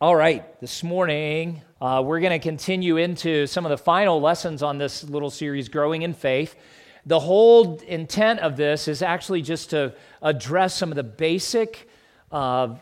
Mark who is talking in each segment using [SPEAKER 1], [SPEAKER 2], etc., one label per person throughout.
[SPEAKER 1] All right, this morning uh, we're going to continue into some of the final lessons on this little series, Growing in Faith. The whole intent of this is actually just to address some of the basic uh,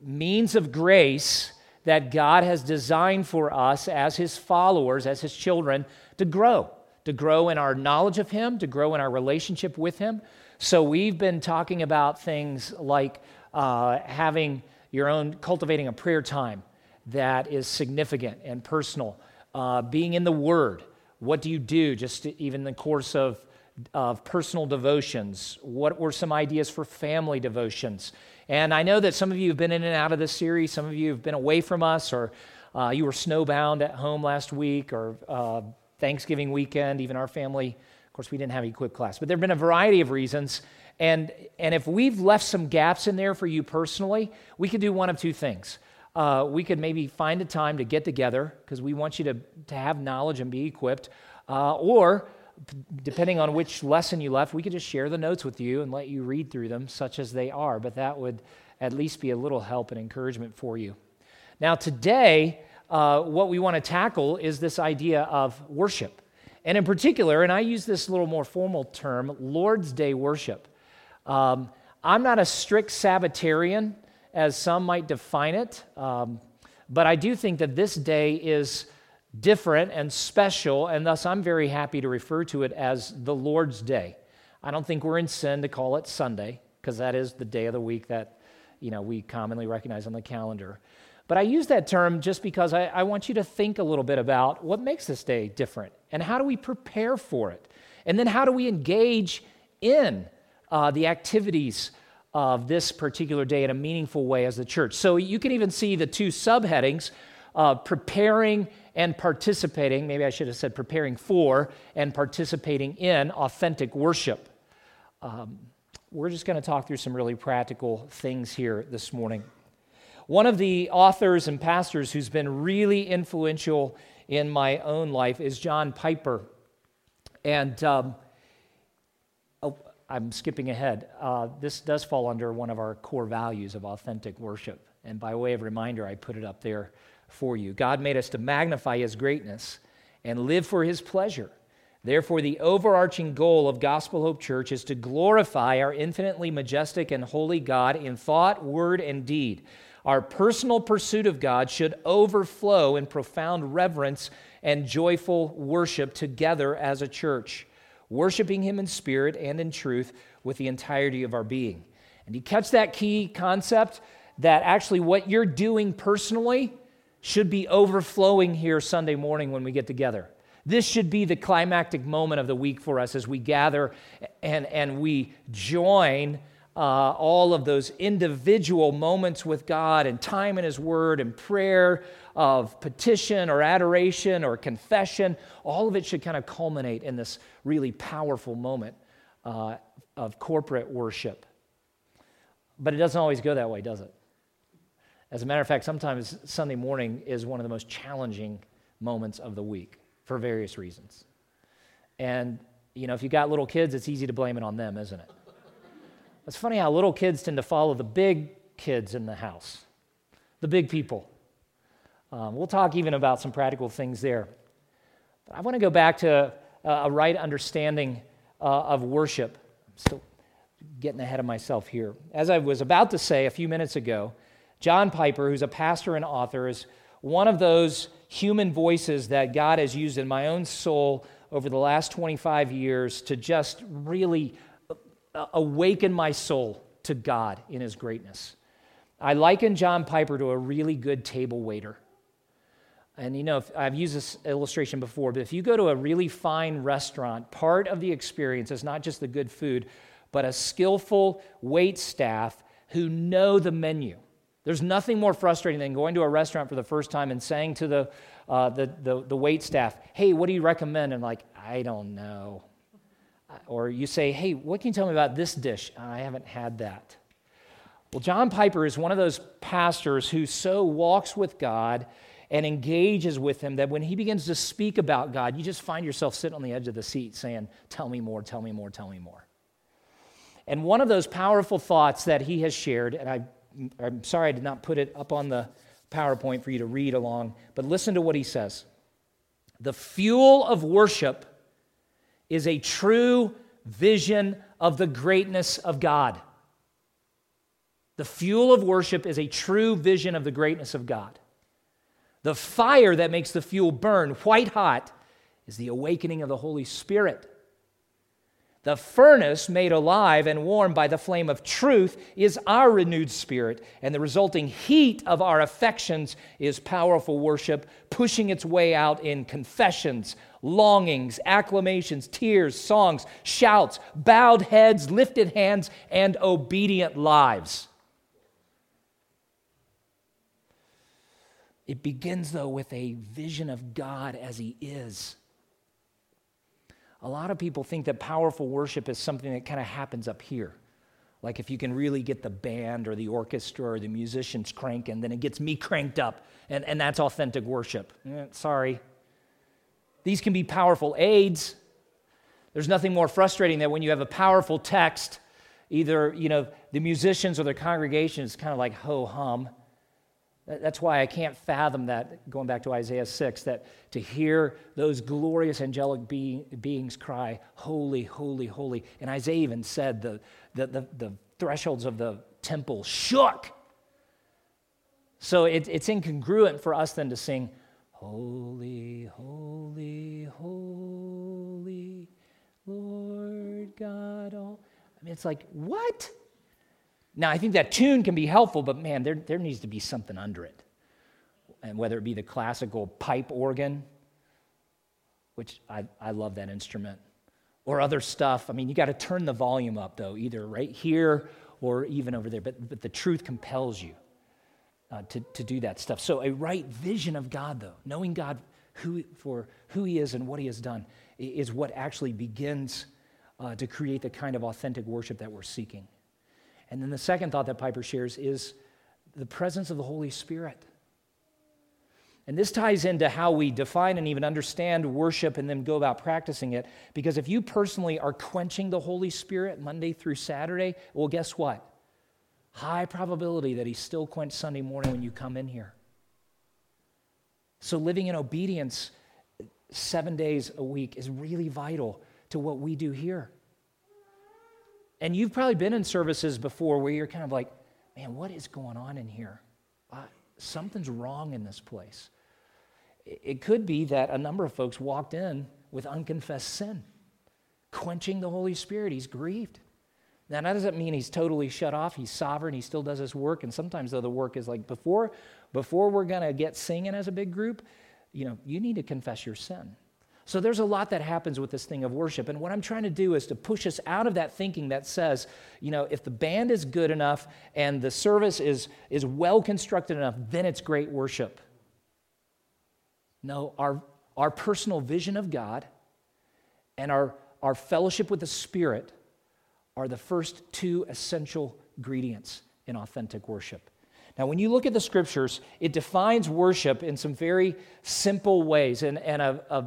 [SPEAKER 1] means of grace that God has designed for us as His followers, as His children, to grow, to grow in our knowledge of Him, to grow in our relationship with Him. So we've been talking about things like uh, having your own cultivating a prayer time that is significant and personal. Uh, being in the Word. What do you do just even in the course of, of personal devotions? What were some ideas for family devotions? And I know that some of you have been in and out of this series. Some of you have been away from us, or uh, you were snowbound at home last week, or uh, Thanksgiving weekend. Even our family, of course, we didn't have equip class. But there have been a variety of reasons. And, and if we've left some gaps in there for you personally, we could do one of two things. Uh, we could maybe find a time to get together because we want you to, to have knowledge and be equipped. Uh, or, depending on which lesson you left, we could just share the notes with you and let you read through them, such as they are. But that would at least be a little help and encouragement for you. Now, today, uh, what we want to tackle is this idea of worship. And in particular, and I use this little more formal term, Lord's Day worship. Um, I'm not a strict Sabbatarian, as some might define it, um, but I do think that this day is different and special, and thus I'm very happy to refer to it as the Lord's Day. I don't think we're in sin to call it Sunday, because that is the day of the week that you know we commonly recognize on the calendar. But I use that term just because I, I want you to think a little bit about what makes this day different and how do we prepare for it? And then how do we engage in uh, the activities of this particular day in a meaningful way as the church. So you can even see the two subheadings uh, preparing and participating. Maybe I should have said preparing for and participating in authentic worship. Um, we're just going to talk through some really practical things here this morning. One of the authors and pastors who's been really influential in my own life is John Piper. And um, I'm skipping ahead. Uh, this does fall under one of our core values of authentic worship. And by way of reminder, I put it up there for you. God made us to magnify His greatness and live for His pleasure. Therefore, the overarching goal of Gospel Hope Church is to glorify our infinitely majestic and holy God in thought, word, and deed. Our personal pursuit of God should overflow in profound reverence and joyful worship together as a church worshiping Him in spirit and in truth with the entirety of our being. And you catch that key concept that actually what you're doing personally should be overflowing here Sunday morning when we get together. This should be the climactic moment of the week for us as we gather and, and we join uh, all of those individual moments with God and time in His Word and prayer of petition or adoration or confession. All of it should kind of culminate in this really powerful moment uh, of corporate worship. But it doesn't always go that way, does it? As a matter of fact, sometimes Sunday morning is one of the most challenging moments of the week for various reasons. And, you know, if you've got little kids, it's easy to blame it on them, isn't it? It's funny how little kids tend to follow the big kids in the house, the big people. Um, we'll talk even about some practical things there. But I want to go back to uh, a right understanding uh, of worship. I'm still getting ahead of myself here. As I was about to say a few minutes ago, John Piper, who's a pastor and author, is one of those human voices that God has used in my own soul over the last 25 years to just really awaken my soul to God in his greatness. I liken John Piper to a really good table waiter. And you know, I've used this illustration before, but if you go to a really fine restaurant, part of the experience is not just the good food, but a skillful wait staff who know the menu. There's nothing more frustrating than going to a restaurant for the first time and saying to the, uh, the, the, the wait staff, hey, what do you recommend? And like, I don't know. Or you say, hey, what can you tell me about this dish? I haven't had that. Well, John Piper is one of those pastors who so walks with God and engages with him that when he begins to speak about God, you just find yourself sitting on the edge of the seat saying, Tell me more, tell me more, tell me more. And one of those powerful thoughts that he has shared, and I, I'm sorry I did not put it up on the PowerPoint for you to read along, but listen to what he says. The fuel of worship is a true vision of the greatness of God. The fuel of worship is a true vision of the greatness of God. The fire that makes the fuel burn white hot is the awakening of the Holy Spirit. The furnace made alive and warmed by the flame of truth is our renewed spirit, and the resulting heat of our affections is powerful worship, pushing its way out in confessions, longings, acclamations, tears, songs, shouts, bowed heads, lifted hands, and obedient lives. It begins, though, with a vision of God as He is a lot of people think that powerful worship is something that kind of happens up here. Like if you can really get the band or the orchestra or the musicians cranking, then it gets me cranked up, and, and that's authentic worship. Eh, sorry. These can be powerful aids. There's nothing more frustrating than when you have a powerful text, either you know the musicians or the congregation is kind of like ho hum, that's why I can't fathom that, going back to Isaiah 6, that to hear those glorious angelic be- beings cry, Holy, holy, holy. And Isaiah even said the, the, the, the thresholds of the temple shook. So it, it's incongruent for us then to sing, Holy, holy, holy, Lord God. All. I mean, it's like, what? Now, I think that tune can be helpful, but man, there, there needs to be something under it. And whether it be the classical pipe organ, which I, I love that instrument, or other stuff. I mean, you got to turn the volume up, though, either right here or even over there. But, but the truth compels you uh, to, to do that stuff. So, a right vision of God, though, knowing God who, for who He is and what He has done, is what actually begins uh, to create the kind of authentic worship that we're seeking. And then the second thought that Piper shares is the presence of the Holy Spirit. And this ties into how we define and even understand worship and then go about practicing it. Because if you personally are quenching the Holy Spirit Monday through Saturday, well, guess what? High probability that He's still quenched Sunday morning when you come in here. So living in obedience seven days a week is really vital to what we do here. And you've probably been in services before where you're kind of like, man, what is going on in here? Uh, something's wrong in this place. It could be that a number of folks walked in with unconfessed sin, quenching the Holy Spirit. He's grieved. Now, that doesn't mean he's totally shut off. He's sovereign. He still does his work. And sometimes, though, the work is like before, before we're going to get singing as a big group, you know, you need to confess your sin. So there's a lot that happens with this thing of worship. And what I'm trying to do is to push us out of that thinking that says, you know, if the band is good enough and the service is, is well constructed enough, then it's great worship. No, our, our personal vision of God and our, our fellowship with the Spirit are the first two essential ingredients in authentic worship. Now, when you look at the scriptures, it defines worship in some very simple ways. And, and a, a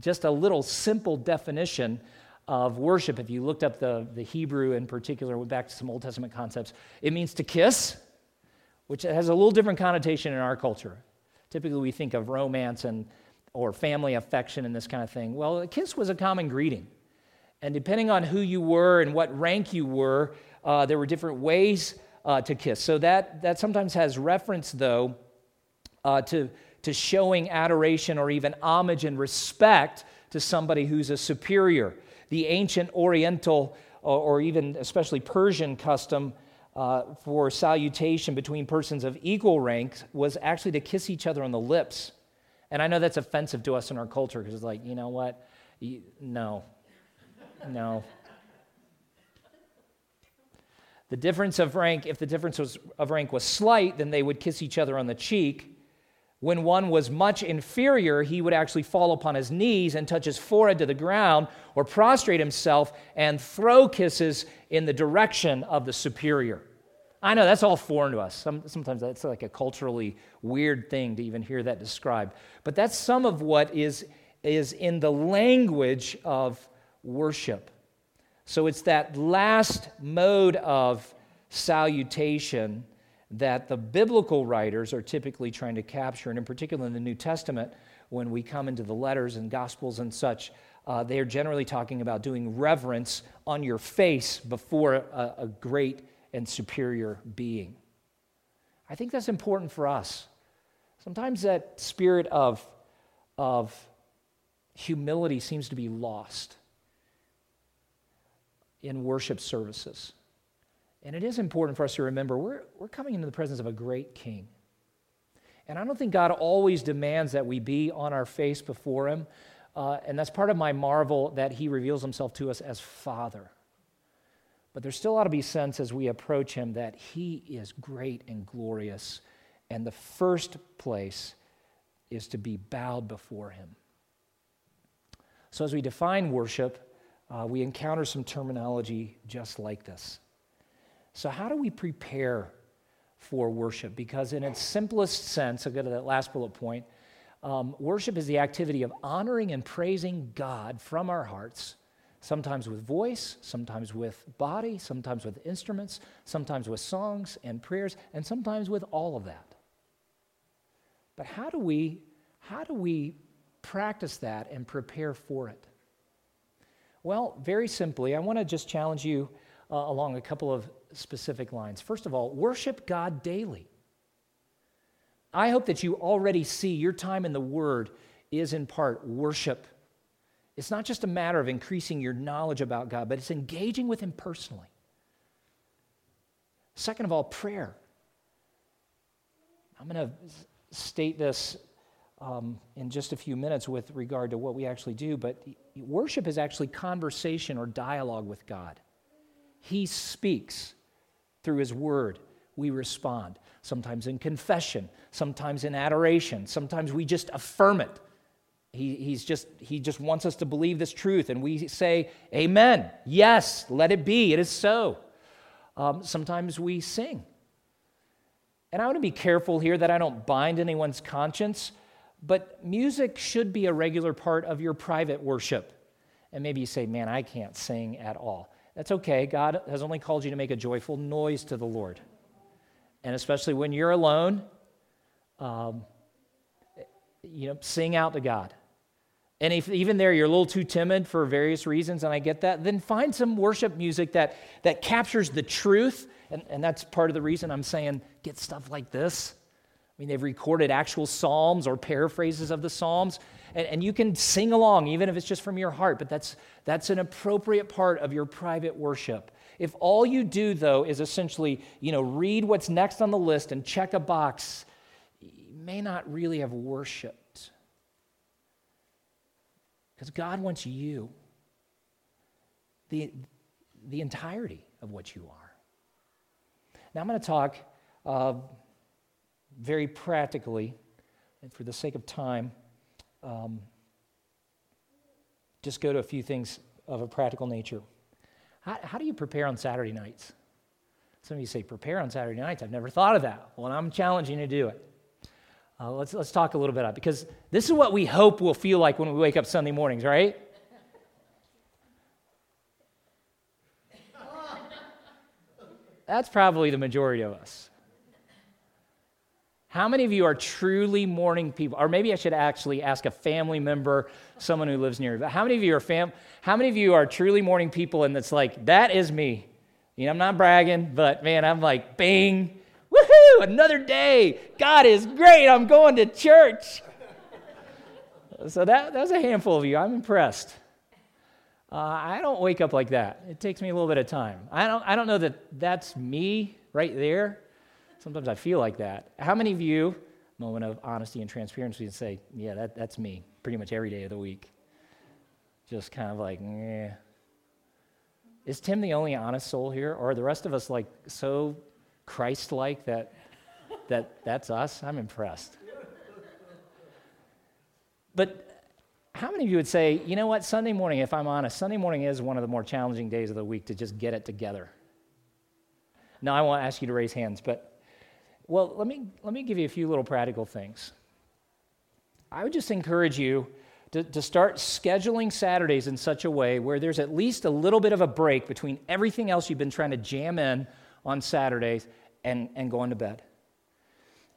[SPEAKER 1] just a little simple definition of worship, if you looked up the, the Hebrew in particular, went back to some Old Testament concepts, it means to kiss, which has a little different connotation in our culture. Typically, we think of romance and or family affection and this kind of thing. Well, a kiss was a common greeting. And depending on who you were and what rank you were, uh, there were different ways uh, to kiss. So that, that sometimes has reference, though, uh, to to showing adoration or even homage and respect to somebody who's a superior. The ancient Oriental or, or even especially Persian custom uh, for salutation between persons of equal rank was actually to kiss each other on the lips. And I know that's offensive to us in our culture because it's like, you know what? No, no. The difference of rank, if the difference was, of rank was slight, then they would kiss each other on the cheek. When one was much inferior, he would actually fall upon his knees and touch his forehead to the ground or prostrate himself and throw kisses in the direction of the superior. I know that's all foreign to us. sometimes that's like a culturally weird thing to even hear that described. But that's some of what is, is in the language of worship. So it's that last mode of salutation that the biblical writers are typically trying to capture, and in particular in the New Testament, when we come into the letters and gospels and such, uh, they are generally talking about doing reverence on your face before a, a great and superior being. I think that's important for us. Sometimes that spirit of, of humility seems to be lost in worship services. And it is important for us to remember we're, we're coming into the presence of a great king. And I don't think God always demands that we be on our face before him. Uh, and that's part of my marvel that he reveals himself to us as Father. But there still ought to be sense as we approach him that he is great and glorious. And the first place is to be bowed before him. So as we define worship, uh, we encounter some terminology just like this. So, how do we prepare for worship? Because, in its simplest sense, I'll go to that last bullet point um, worship is the activity of honoring and praising God from our hearts, sometimes with voice, sometimes with body, sometimes with instruments, sometimes with songs and prayers, and sometimes with all of that. But how do we, how do we practice that and prepare for it? Well, very simply, I want to just challenge you uh, along a couple of specific lines. First of all, worship God daily. I hope that you already see your time in the Word is in part worship. It's not just a matter of increasing your knowledge about God, but it's engaging with Him personally. Second of all, prayer. I'm going to state this um, in just a few minutes with regard to what we actually do, but worship is actually conversation or dialogue with God. He speaks through His Word, we respond sometimes in confession, sometimes in adoration, sometimes we just affirm it. He, he's just, he just wants us to believe this truth, and we say, Amen. Yes, let it be. It is so. Um, sometimes we sing. And I want to be careful here that I don't bind anyone's conscience, but music should be a regular part of your private worship. And maybe you say, Man, I can't sing at all. That's okay. God has only called you to make a joyful noise to the Lord and especially when you're alone, um, you know, sing out to God. And if even there you're a little too timid for various reasons, and I get that, then find some worship music that, that captures the truth. And, and that's part of the reason I'm saying get stuff like this. I mean, they've recorded actual psalms or paraphrases of the psalms, and, and you can sing along, even if it's just from your heart, but that's, that's an appropriate part of your private worship. If all you do, though, is essentially, you know, read what's next on the list and check a box, you may not really have worshiped. Because God wants you, the, the entirety of what you are. Now, I'm going to talk uh, very practically, and for the sake of time, um, just go to a few things of a practical nature. How, how do you prepare on Saturday nights? Some of you say, prepare on Saturday nights. I've never thought of that. Well, I'm challenging you to do it. Uh, let's, let's talk a little bit about it because this is what we hope we'll feel like when we wake up Sunday mornings, right? That's probably the majority of us. How many of you are truly morning people? Or maybe I should actually ask a family member, someone who lives near you. How many of you are fam? How many of you are truly morning people and it's like, that is me? You know, I'm not bragging, but man, I'm like, bing, woohoo, another day. God is great. I'm going to church. so that, that's a handful of you. I'm impressed. Uh, I don't wake up like that. It takes me a little bit of time. I don't, I don't know that that's me right there. Sometimes I feel like that. How many of you, moment of honesty and transparency, and say, yeah, that, that's me pretty much every day of the week? Just kind of like, eh. Is Tim the only honest soul here? Or are the rest of us like so Christ like that, that that's us? I'm impressed. But how many of you would say, you know what, Sunday morning, if I'm honest, Sunday morning is one of the more challenging days of the week to just get it together? Now, I won't ask you to raise hands, but well, let me, let me give you a few little practical things. I would just encourage you to, to start scheduling Saturdays in such a way where there's at least a little bit of a break between everything else you've been trying to jam in on Saturdays and, and going to bed.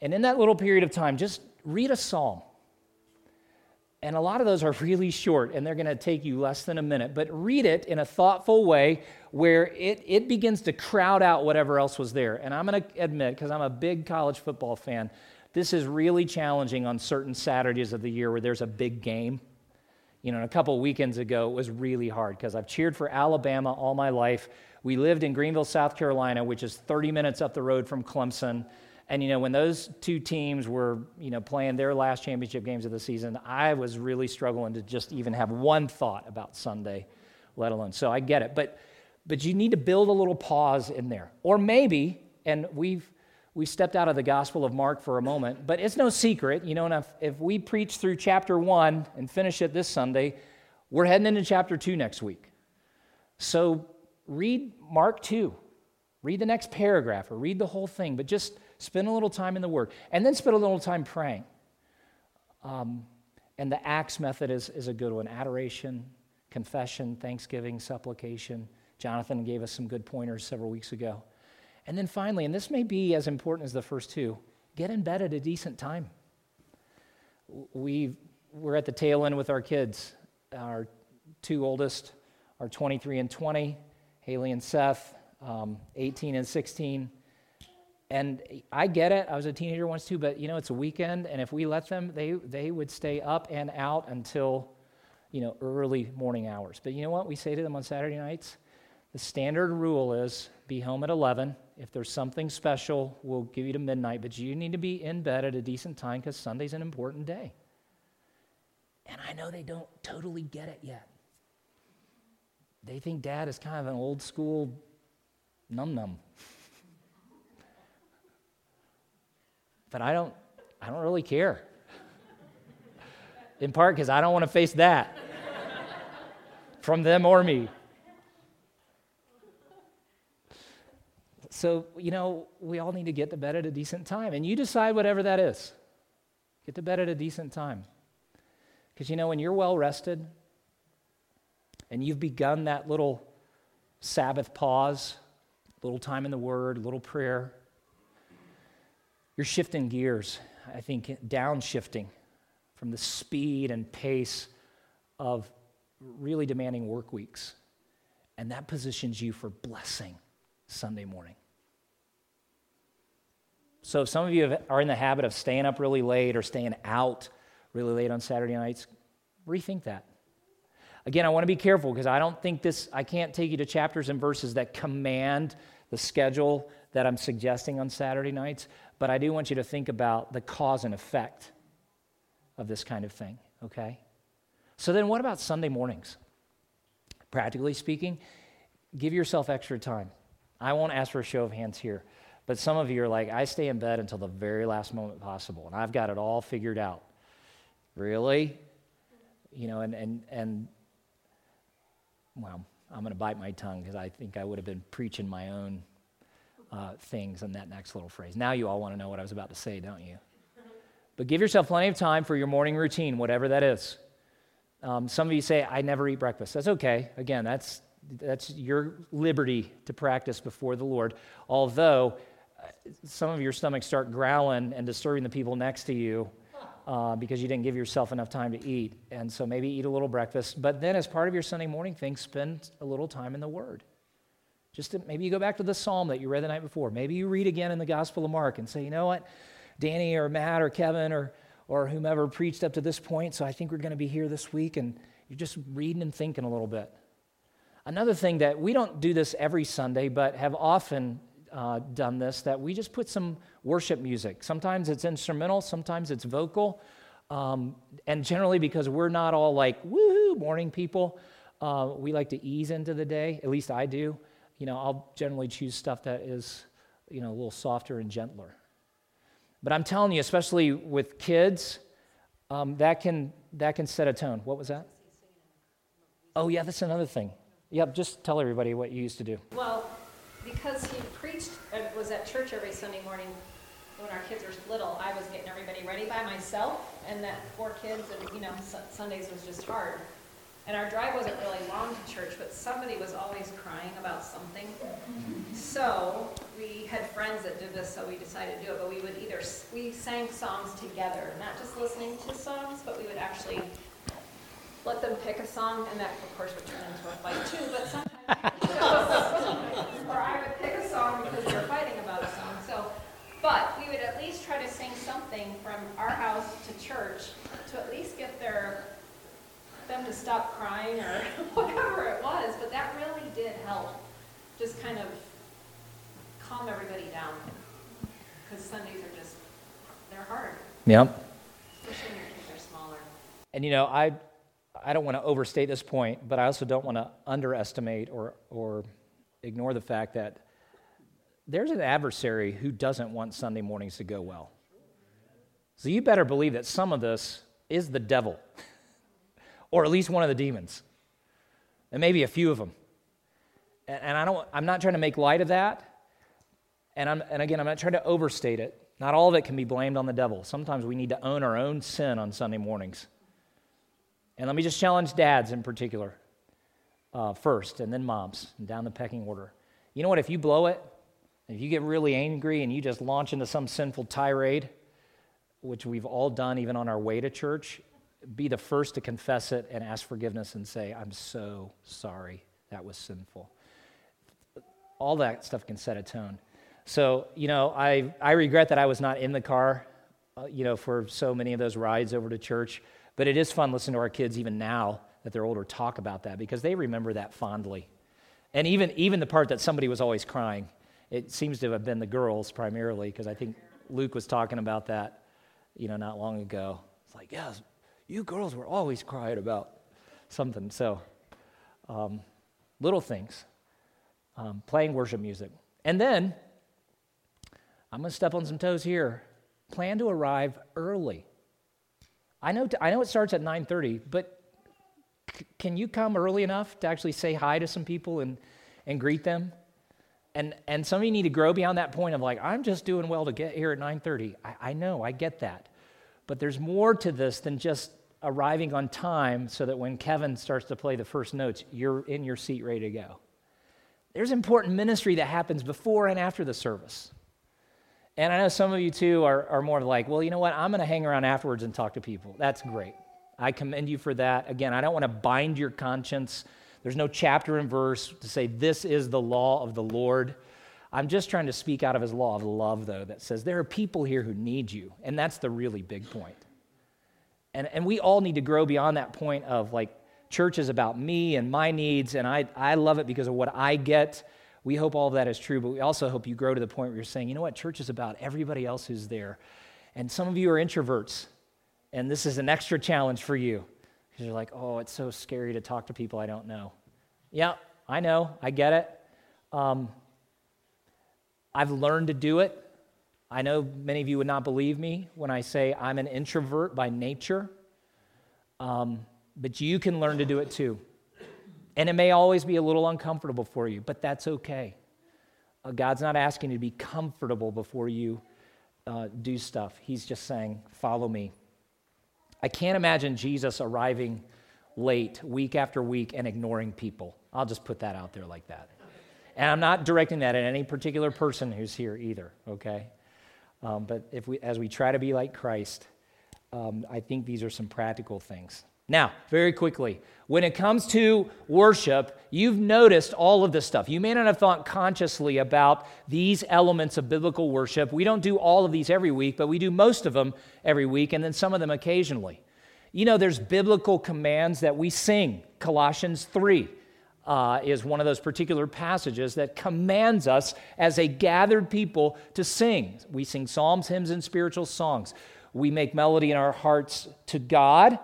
[SPEAKER 1] And in that little period of time, just read a psalm. And a lot of those are really short and they're going to take you less than a minute. But read it in a thoughtful way where it, it begins to crowd out whatever else was there. And I'm going to admit, because I'm a big college football fan, this is really challenging on certain Saturdays of the year where there's a big game. You know, a couple weekends ago, it was really hard because I've cheered for Alabama all my life. We lived in Greenville, South Carolina, which is 30 minutes up the road from Clemson. And you know, when those two teams were, you know, playing their last championship games of the season, I was really struggling to just even have one thought about Sunday, let alone. So I get it. But but you need to build a little pause in there. Or maybe, and we've we stepped out of the Gospel of Mark for a moment, but it's no secret, you know, and if, if we preach through chapter one and finish it this Sunday, we're heading into chapter two next week. So read Mark 2. Read the next paragraph or read the whole thing, but just spend a little time in the Word. And then spend a little time praying. Um, and the Acts method is, is a good one adoration, confession, thanksgiving, supplication. Jonathan gave us some good pointers several weeks ago. And then finally, and this may be as important as the first two, get in bed at a decent time. we we're at the tail end with our kids. Our two oldest are 23 and 20, Haley and Seth, um, 18 and 16. And I get it. I was a teenager once too, but you know, it's a weekend, and if we let them, they, they would stay up and out until, you know, early morning hours. But you know what we say to them on Saturday nights? The standard rule is be home at 11. If there's something special, we'll give you to midnight, but you need to be in bed at a decent time because Sunday's an important day. And I know they don't totally get it yet. They think dad is kind of an old school num num. But I don't, I don't really care. In part because I don't want to face that from them or me. So, you know, we all need to get to bed at a decent time. And you decide whatever that is. Get to bed at a decent time. Because, you know, when you're well rested and you've begun that little Sabbath pause, a little time in the Word, a little prayer, you're shifting gears, I think, downshifting from the speed and pace of really demanding work weeks. And that positions you for blessing Sunday morning. So, if some of you are in the habit of staying up really late or staying out really late on Saturday nights, rethink that. Again, I want to be careful because I don't think this, I can't take you to chapters and verses that command the schedule that I'm suggesting on Saturday nights, but I do want you to think about the cause and effect of this kind of thing, okay? So then, what about Sunday mornings? Practically speaking, give yourself extra time. I won't ask for a show of hands here, but some of you are like, I stay in bed until the very last moment possible, and I've got it all figured out. Really? You know, and, and, and well, I'm going to bite my tongue because I think I would have been preaching my own uh, things in that next little phrase. Now you all want to know what I was about to say, don't you? But give yourself plenty of time for your morning routine, whatever that is. Um, some of you say, I never eat breakfast. That's okay. Again, that's, that's your liberty to practice before the Lord. Although uh, some of your stomachs start growling and disturbing the people next to you uh, because you didn't give yourself enough time to eat. And so maybe eat a little breakfast. But then, as part of your Sunday morning thing, spend a little time in the Word. Just to, maybe you go back to the psalm that you read the night before. Maybe you read again in the Gospel of Mark and say, you know what? Danny or Matt or Kevin or, or whomever preached up to this point, so I think we're going to be here this week. And you're just reading and thinking a little bit. Another thing that we don't do this every Sunday, but have often uh, done this, that we just put some worship music. Sometimes it's instrumental, sometimes it's vocal. Um, and generally, because we're not all like, woohoo, morning people, uh, we like to ease into the day. At least I do. You know, I'll generally choose stuff that is, you know, a little softer and gentler. But I'm telling you, especially with kids, um, that, can, that can set a tone. What was that? Oh, yeah, that's another thing. Yep, just tell everybody what you used to do.
[SPEAKER 2] Well, because he preached, uh, was at church every Sunday morning when our kids were little, I was getting everybody ready by myself, and that four kids, and you know, Sundays was just hard. And our drive wasn't really long to church, but somebody was always crying about something. So we had friends that did this, so we decided to do it. But we would either, we sang songs together, not just listening to songs, but we would actually let them pick a song, and that, of course, would turn into a fight too, but sometimes, or I would pick a song because we were fighting about a song. So, but we would at least try to sing something from our house to church to at least get their them to stop crying or whatever it was, but that really did help. Just kind of calm everybody down. Because Sundays are just, they're hard.
[SPEAKER 1] Yep.
[SPEAKER 2] Especially when your kids are smaller.
[SPEAKER 1] And you know, I, I don't want to overstate this point, but I also don't want to underestimate or, or ignore the fact that there's an adversary who doesn't want Sunday mornings to go well. So you better believe that some of this is the devil. or at least one of the demons, and maybe a few of them. And, and I don't, I'm not trying to make light of that. And, I'm, and again, I'm not trying to overstate it. Not all of it can be blamed on the devil. Sometimes we need to own our own sin on Sunday mornings. And let me just challenge dads in particular uh, first, and then moms, and down the pecking order. You know what? If you blow it, if you get really angry and you just launch into some sinful tirade, which we've all done even on our way to church, be the first to confess it and ask forgiveness and say, I'm so sorry. That was sinful. All that stuff can set a tone. So, you know, I, I regret that I was not in the car, uh, you know, for so many of those rides over to church. But it is fun listening to our kids, even now that they're older, talk about that because they remember that fondly. And even, even the part that somebody was always crying, it seems to have been the girls primarily because I think Luke was talking about that, you know, not long ago. It's like, yeah, you girls were always crying about something. So, um, little things, um, playing worship music. And then, I'm going to step on some toes here. Plan to arrive early. I know, t- I know it starts at 9.30, but c- can you come early enough to actually say hi to some people and, and greet them? And, and some of you need to grow beyond that point of like, I'm just doing well to get here at 9.30. I, I know, I get that. But there's more to this than just arriving on time so that when Kevin starts to play the first notes, you're in your seat ready to go. There's important ministry that happens before and after the service. And I know some of you too are, are more like, well, you know what? I'm going to hang around afterwards and talk to people. That's great. I commend you for that. Again, I don't want to bind your conscience. There's no chapter and verse to say this is the law of the Lord. I'm just trying to speak out of his law of love, though, that says there are people here who need you. And that's the really big point. And, and we all need to grow beyond that point of like, church is about me and my needs, and I, I love it because of what I get. We hope all of that is true, but we also hope you grow to the point where you're saying, you know what, church is about everybody else who's there. And some of you are introverts, and this is an extra challenge for you because you're like, oh, it's so scary to talk to people I don't know. Yeah, I know, I get it. Um, I've learned to do it. I know many of you would not believe me when I say I'm an introvert by nature, um, but you can learn to do it too. And it may always be a little uncomfortable for you, but that's okay. Uh, God's not asking you to be comfortable before you uh, do stuff. He's just saying, Follow me. I can't imagine Jesus arriving late week after week and ignoring people. I'll just put that out there like that. And I'm not directing that at any particular person who's here either, okay? Um, but if we, as we try to be like Christ, um, I think these are some practical things. Now, very quickly, when it comes to worship, you've noticed all of this stuff. You may not have thought consciously about these elements of biblical worship. We don't do all of these every week, but we do most of them every week, and then some of them occasionally. You know, there's biblical commands that we sing. Colossians 3 uh, is one of those particular passages that commands us as a gathered people to sing. We sing psalms, hymns, and spiritual songs. We make melody in our hearts to God,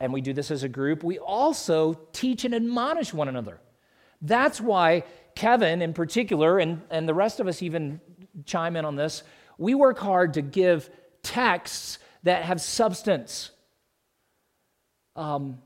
[SPEAKER 1] and we do this as a group. We also teach and admonish one another. That's why Kevin, in particular, and, and the rest of us even chime in on this, we work hard to give texts that have substance. Um,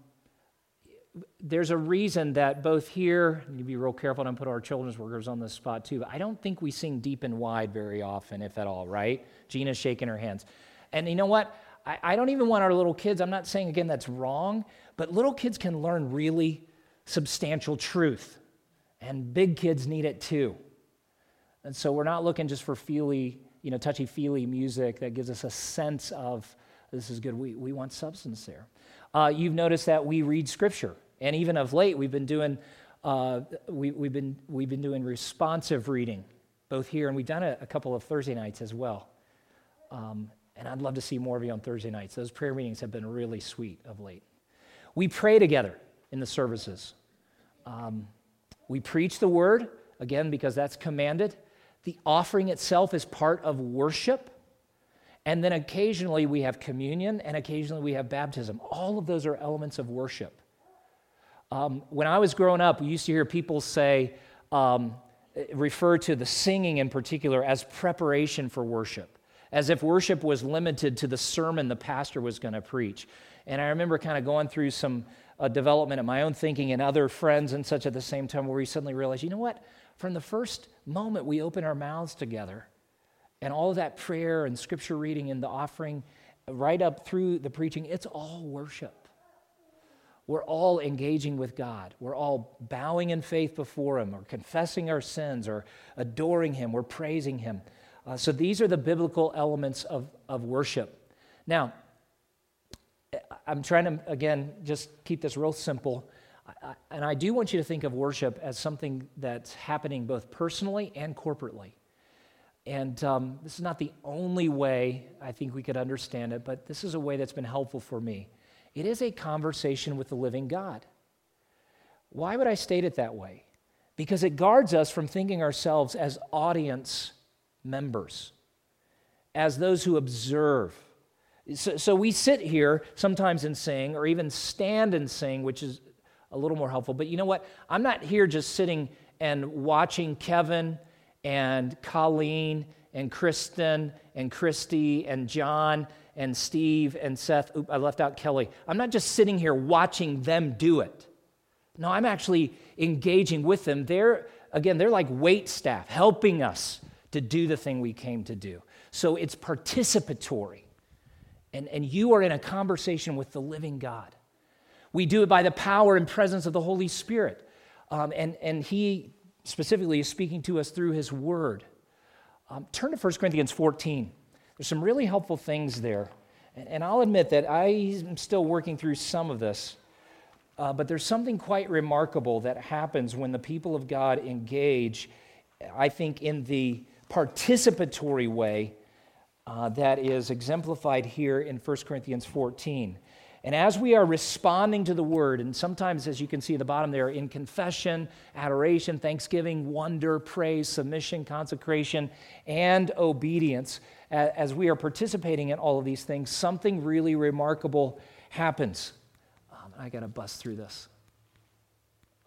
[SPEAKER 1] there's a reason that both here, you be real careful not put our children's workers on this spot too. But I don't think we sing deep and wide very often, if at all, right? Gina's shaking her hands. And you know what? I, I don't even want our little kids, I'm not saying again that's wrong, but little kids can learn really substantial truth. And big kids need it too. And so we're not looking just for feely, you know, touchy feely music that gives us a sense of this is good. We, we want substance there. Uh, you've noticed that we read scripture. And even of late, we've been doing, uh, we, we've, been, we've been doing responsive reading, both here and we've done a, a couple of Thursday nights as well. Um, and I'd love to see more of you on Thursday nights. Those prayer meetings have been really sweet of late. We pray together in the services. Um, we preach the word, again, because that's commanded. The offering itself is part of worship. And then occasionally we have communion and occasionally we have baptism. All of those are elements of worship. Um, when I was growing up, we used to hear people say, um, refer to the singing in particular as preparation for worship as if worship was limited to the sermon the pastor was going to preach. And I remember kind of going through some uh, development of my own thinking and other friends and such at the same time where we suddenly realized, you know what? From the first moment we open our mouths together and all that prayer and scripture reading and the offering, right up through the preaching, it's all worship. We're all engaging with God. We're all bowing in faith before Him, or confessing our sins, or adoring Him, we're praising Him. Uh, so these are the biblical elements of, of worship. Now, I'm trying to, again, just keep this real simple. And I do want you to think of worship as something that's happening both personally and corporately. And um, this is not the only way I think we could understand it, but this is a way that's been helpful for me. It is a conversation with the living God. Why would I state it that way? Because it guards us from thinking ourselves as audience members, as those who observe. So, so, we sit here sometimes and sing, or even stand and sing, which is a little more helpful. But you know what? I'm not here just sitting and watching Kevin and Colleen and Kristen and Christy and John and Steve and Seth. Oop, I left out Kelly. I'm not just sitting here watching them do it. No, I'm actually engaging with them. They're, again, they're like wait staff, helping us to do the thing we came to do. So it's participatory. And, and you are in a conversation with the living God. We do it by the power and presence of the Holy Spirit. Um, and, and He specifically is speaking to us through His Word. Um, turn to 1 Corinthians 14. There's some really helpful things there. And, and I'll admit that I am still working through some of this. Uh, but there's something quite remarkable that happens when the people of God engage, I think, in the participatory way uh, that is exemplified here in 1 Corinthians 14. And as we are responding to the word, and sometimes, as you can see at the bottom there, in confession, adoration, thanksgiving, wonder, praise, submission, consecration, and obedience, as we are participating in all of these things, something really remarkable happens. Um, I got to bust through this.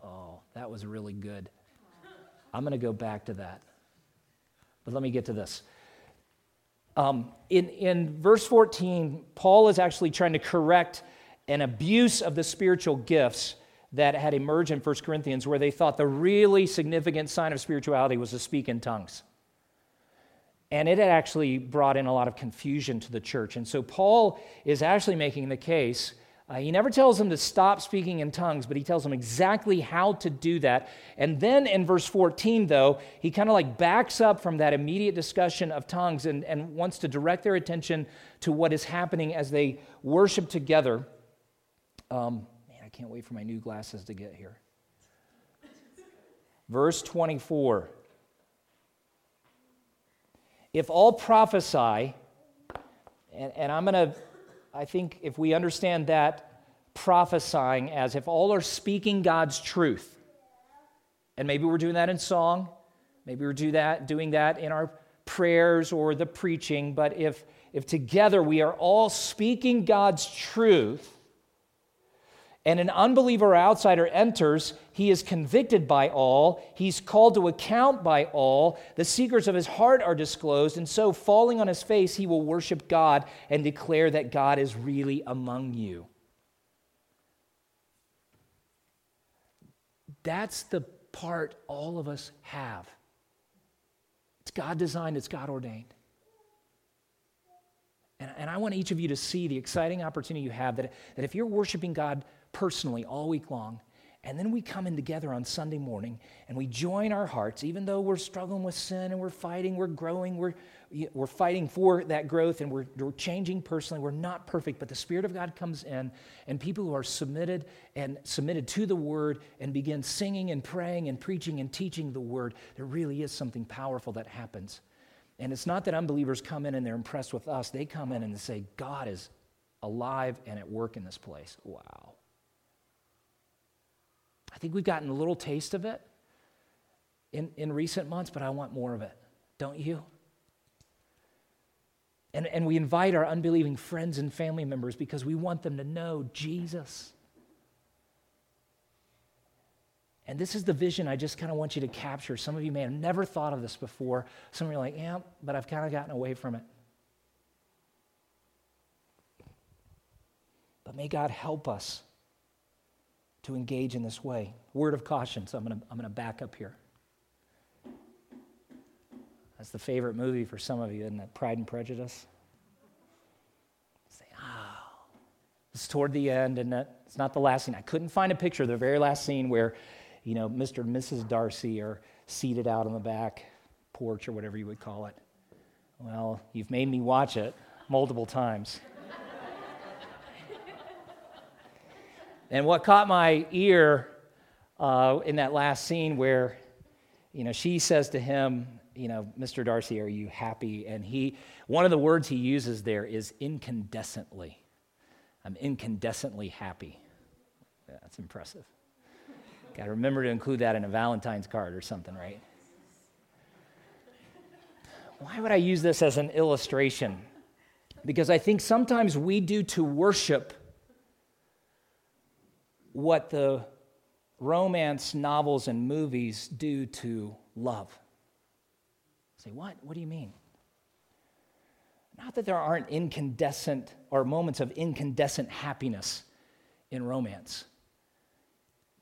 [SPEAKER 1] Oh, that was really good. I'm going to go back to that. But let me get to this. Um, in, in verse 14, Paul is actually trying to correct an abuse of the spiritual gifts that had emerged in 1 Corinthians, where they thought the really significant sign of spirituality was to speak in tongues. And it had actually brought in a lot of confusion to the church. And so Paul is actually making the case uh, he never tells them to stop speaking in tongues, but he tells them exactly how to do that. And then in verse 14, though, he kind of like backs up from that immediate discussion of tongues and, and wants to direct their attention to what is happening as they worship together. Um, man, I can't wait for my new glasses to get here. Verse 24 If all prophesy, and, and I'm going to I think if we understand that prophesying as if all are speaking God's truth, and maybe we're doing that in song, maybe we're do that, doing that in our prayers or the preaching, but if, if together we are all speaking God's truth, and an unbeliever or outsider enters, he is convicted by all, he's called to account by all, the secrets of his heart are disclosed, and so, falling on his face, he will worship God and declare that God is really among you. That's the part all of us have. It's God designed, it's God ordained. And, and I want each of you to see the exciting opportunity you have that, that if you're worshiping God personally all week long, and then we come in together on Sunday morning and we join our hearts, even though we're struggling with sin and we're fighting, we're growing, we're, we're fighting for that growth and we're, we're changing personally. We're not perfect, but the Spirit of God comes in and people who are submitted and submitted to the Word and begin singing and praying and preaching and teaching the Word, there really is something powerful that happens. And it's not that unbelievers come in and they're impressed with us. They come in and they say, God is alive and at work in this place. Wow. I think we've gotten a little taste of it in, in recent months, but I want more of it. Don't you? And, and we invite our unbelieving friends and family members because we want them to know Jesus. And this is the vision I just kind of want you to capture. Some of you may have never thought of this before. Some of you are like, yeah, but I've kind of gotten away from it. But may God help us to engage in this way. Word of caution, so I'm going to I'm going to back up here. That's the favorite movie for some of you, isn't it? Pride and Prejudice. Say, oh, it's toward the end, and it's not the last scene. I couldn't find a picture of the very last scene where, you know, Mr. and Mrs. Darcy are seated out on the back porch or whatever you would call it. Well, you've made me watch it multiple times. And what caught my ear uh, in that last scene where, you know, she says to him, you know, Mr. Darcy, are you happy? And he, one of the words he uses there is incandescently. I'm incandescently happy. Yeah, that's impressive. Got to remember to include that in a Valentine's card or something, right? Why would I use this as an illustration? Because I think sometimes we do to worship what the romance novels and movies do to love. say, what? What do you mean? Not that there aren't incandescent or moments of incandescent happiness in romance,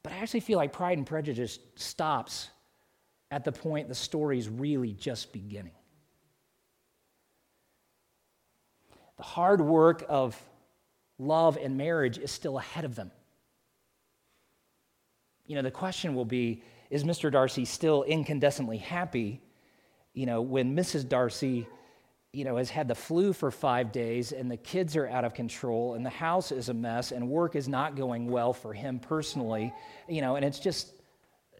[SPEAKER 1] but I actually feel like Pride and Prejudice stops at the point the story's really just beginning. The hard work of love and marriage is still ahead of them you know, the question will be is Mr. Darcy still incandescently happy, you know, when Mrs. Darcy, you know, has had the flu for five days and the kids are out of control and the house is a mess and work is not going well for him personally, you know, and it's just,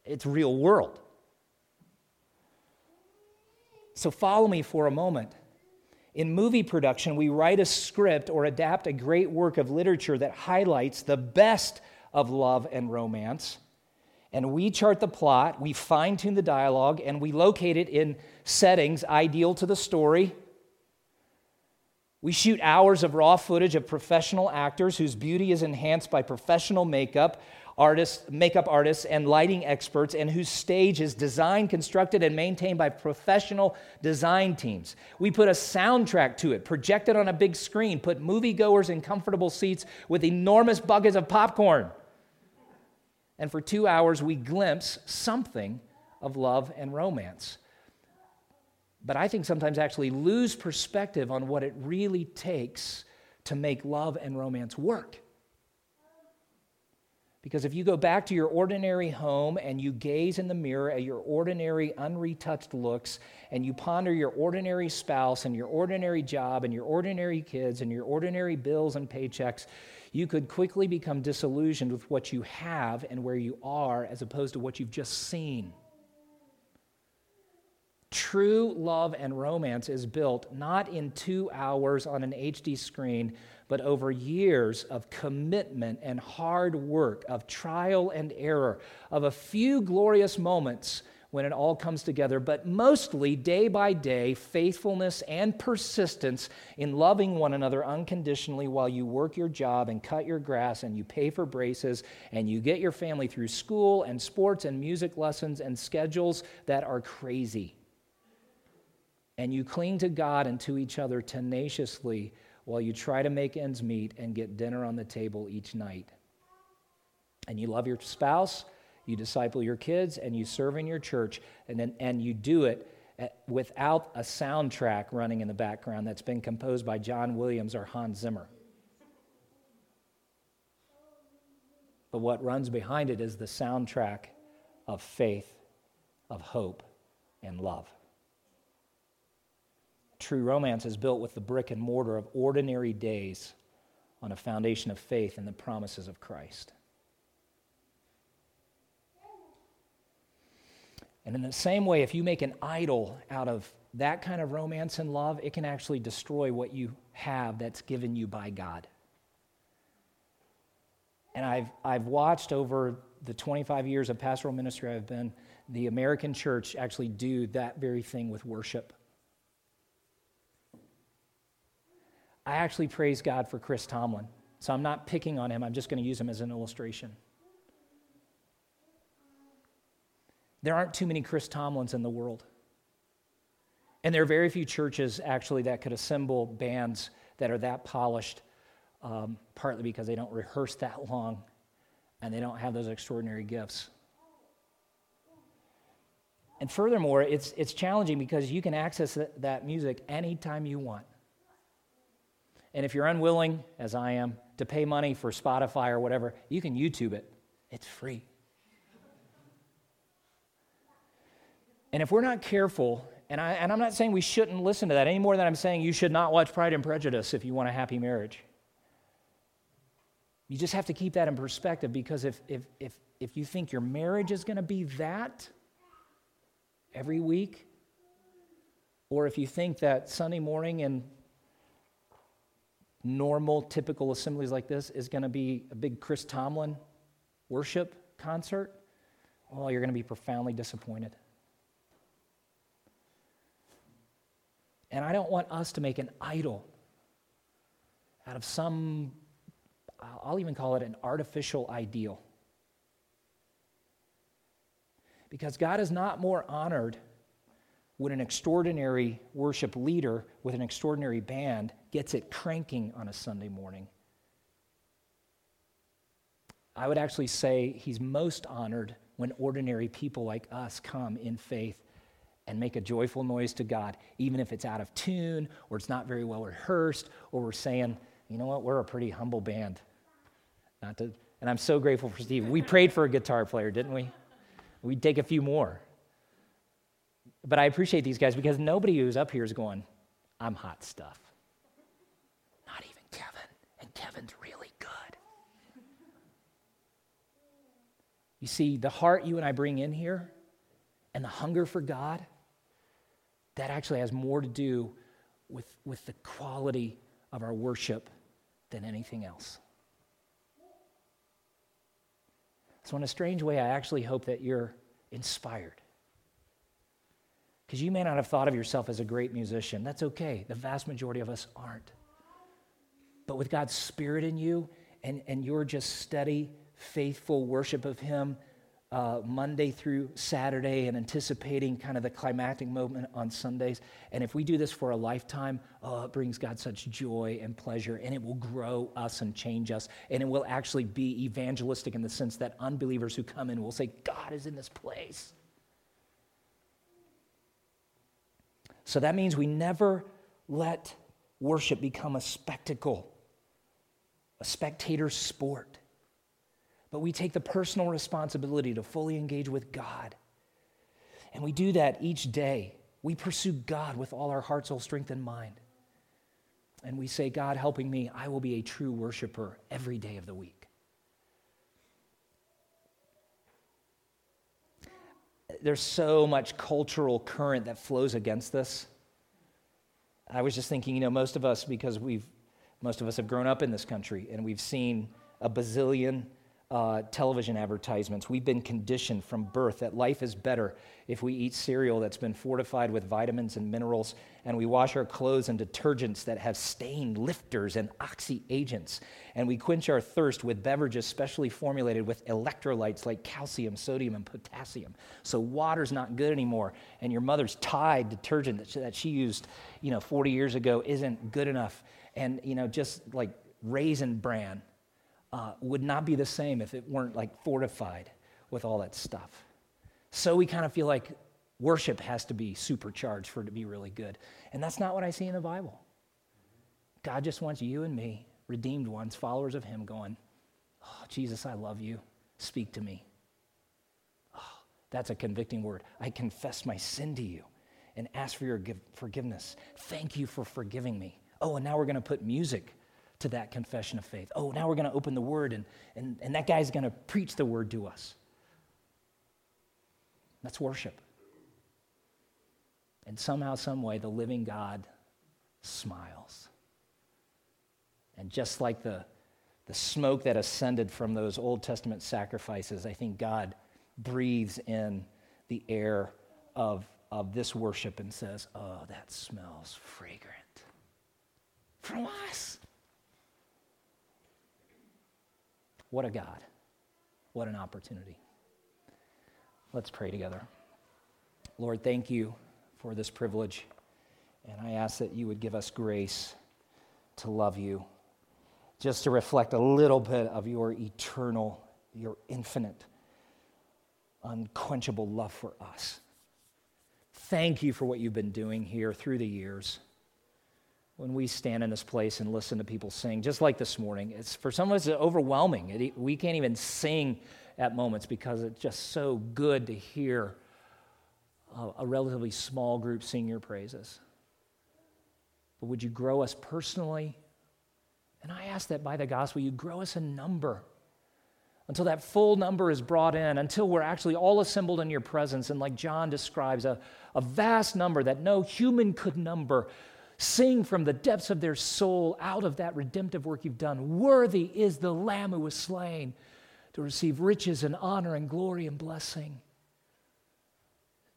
[SPEAKER 1] it's real world. So follow me for a moment. In movie production, we write a script or adapt a great work of literature that highlights the best of love and romance and we chart the plot, we fine tune the dialogue, and we locate it in settings ideal to the story. We shoot hours of raw footage of professional actors whose beauty is enhanced by professional makeup artists, makeup artists, and lighting experts, and whose stage is designed, constructed, and maintained by professional design teams. We put a soundtrack to it, projected on a big screen, put moviegoers in comfortable seats with enormous buckets of popcorn and for two hours we glimpse something of love and romance. But I think sometimes actually lose perspective on what it really takes to make love and romance work. Because if you go back to your ordinary home and you gaze in the mirror at your ordinary, unretouched looks, and you ponder your ordinary spouse and your ordinary job and your ordinary kids and your ordinary bills and paychecks, you could quickly become disillusioned with what you have and where you are as opposed to what you've just seen. True love and romance is built not in two hours on an HD screen, but over years of commitment and hard work, of trial and error, of a few glorious moments when it all comes together, but mostly day by day, faithfulness and persistence in loving one another unconditionally while you work your job and cut your grass and you pay for braces and you get your family through school and sports and music lessons and schedules that are crazy. And you cling to God and to each other tenaciously while you try to make ends meet and get dinner on the table each night. And you love your spouse you disciple your kids, and you serve in your church, and, then, and you do it eh, without a soundtrack running in the background that's been composed by John Williams or Hans Zimmer. But what runs behind it is the soundtrack of faith, of hope, and love. True romance is built with the brick and mortar of ordinary days on a foundation of faith and the promises of Christ. And in the same way, if you make an idol out of that kind of romance and love, it can actually destroy what you have that's given you by God. And I've, I've watched over the 25 years of pastoral ministry I've been, the American church actually do that very thing with worship. I actually praise God for Chris Tomlin. So I'm not picking on him, I'm just going to use him as an illustration. There aren't too many Chris Tomlins in the world. And there are very few churches actually that could assemble bands that are that polished, um, partly because they don't rehearse that long and they don't have those extraordinary gifts. And furthermore, it's, it's challenging because you can access that, that music anytime you want. And if you're unwilling, as I am, to pay money for Spotify or whatever, you can YouTube it. It's free. And if we're not careful, and, I, and I'm not saying we shouldn't listen to that any more than I'm saying you should not watch Pride and Prejudice if you want a happy marriage. You just have to keep that in perspective because if, if, if, if you think your marriage is going to be that every week, or if you think that Sunday morning and normal, typical assemblies like this is going to be a big Chris Tomlin worship concert, well, you're going to be profoundly disappointed. And I don't want us to make an idol out of some, I'll even call it an artificial ideal. Because God is not more honored when an extraordinary worship leader with an extraordinary band gets it cranking on a Sunday morning. I would actually say he's most honored when ordinary people like us come in faith and make a joyful noise to God, even if it's out of tune or it's not very well rehearsed, or we're saying, you know what, we're a pretty humble band. Not to, and I'm so grateful for Steve. We prayed for a guitar player, didn't we? We'd take a few more. But I appreciate these guys because nobody who's up here is going, I'm hot stuff. Not even Kevin. And Kevin's really good. You see, the heart you and I bring in here and the hunger for God that actually has more to do with, with the quality of our worship than anything else. So, in a strange way, I actually hope that you're inspired. Because you may not have thought of yourself as a great musician. That's okay. The vast majority of us aren't. But with God's Spirit in you and, and your just steady, faithful worship of Him, uh, Monday through Saturday and anticipating kind of the climactic moment on Sundays. And if we do this for a lifetime, oh, it brings God such joy and pleasure, and it will grow us and change us. And it will actually be evangelistic in the sense that unbelievers who come in will say, God is in this place. So that means we never let worship become a spectacle, a spectator sport but we take the personal responsibility to fully engage with God. And we do that each day. We pursue God with all our heart, soul, strength, and mind. And we say, God, helping me, I will be a true worshiper every day of the week. There's so much cultural current that flows against this. I was just thinking, you know, most of us, because we've, most of us have grown up in this country and we've seen a bazillion uh, television advertisements. We've been conditioned from birth that life is better if we eat cereal that's been fortified with vitamins and minerals, and we wash our clothes in detergents that have stain lifters and oxy agents, and we quench our thirst with beverages specially formulated with electrolytes like calcium, sodium, and potassium. So water's not good anymore, and your mother's Tide detergent that she, that she used, you know, 40 years ago isn't good enough, and you know, just like raisin bran uh, would not be the same if it weren't like fortified with all that stuff. So we kind of feel like Worship has to be supercharged for it to be really good. And that's not what I see in the Bible. God just wants you and me, redeemed ones, followers of Him, going, Oh, Jesus, I love you. Speak to me. Oh, that's a convicting word. I confess my sin to you and ask for your forgiveness. Thank you for forgiving me. Oh, and now we're going to put music to that confession of faith. Oh, now we're going to open the word, and, and, and that guy's going to preach the word to us. That's worship. And somehow, some way, the living God smiles. And just like the, the smoke that ascended from those Old Testament sacrifices, I think God breathes in the air of, of this worship and says, Oh, that smells fragrant from us. What a God. What an opportunity. Let's pray together. Lord, thank you for this privilege. And I ask that you would give us grace to love you, just to reflect a little bit of your eternal, your infinite, unquenchable love for us. Thank you for what you've been doing here through the years when we stand in this place and listen to people sing, just like this morning. It's for some of us it's overwhelming. It, we can't even sing at moments because it's just so good to hear a, a relatively small group sing your praises. But would you grow us personally? And I ask that by the gospel, you grow us a number until that full number is brought in, until we're actually all assembled in your presence. And like John describes, a, a vast number that no human could number sing from the depths of their soul out of that redemptive work you've done. Worthy is the Lamb who was slain to receive riches and honor and glory and blessing.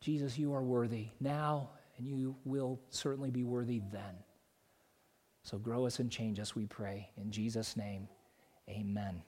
[SPEAKER 1] Jesus, you are worthy now, and you will certainly be worthy then. So grow us and change us, we pray. In Jesus' name, amen.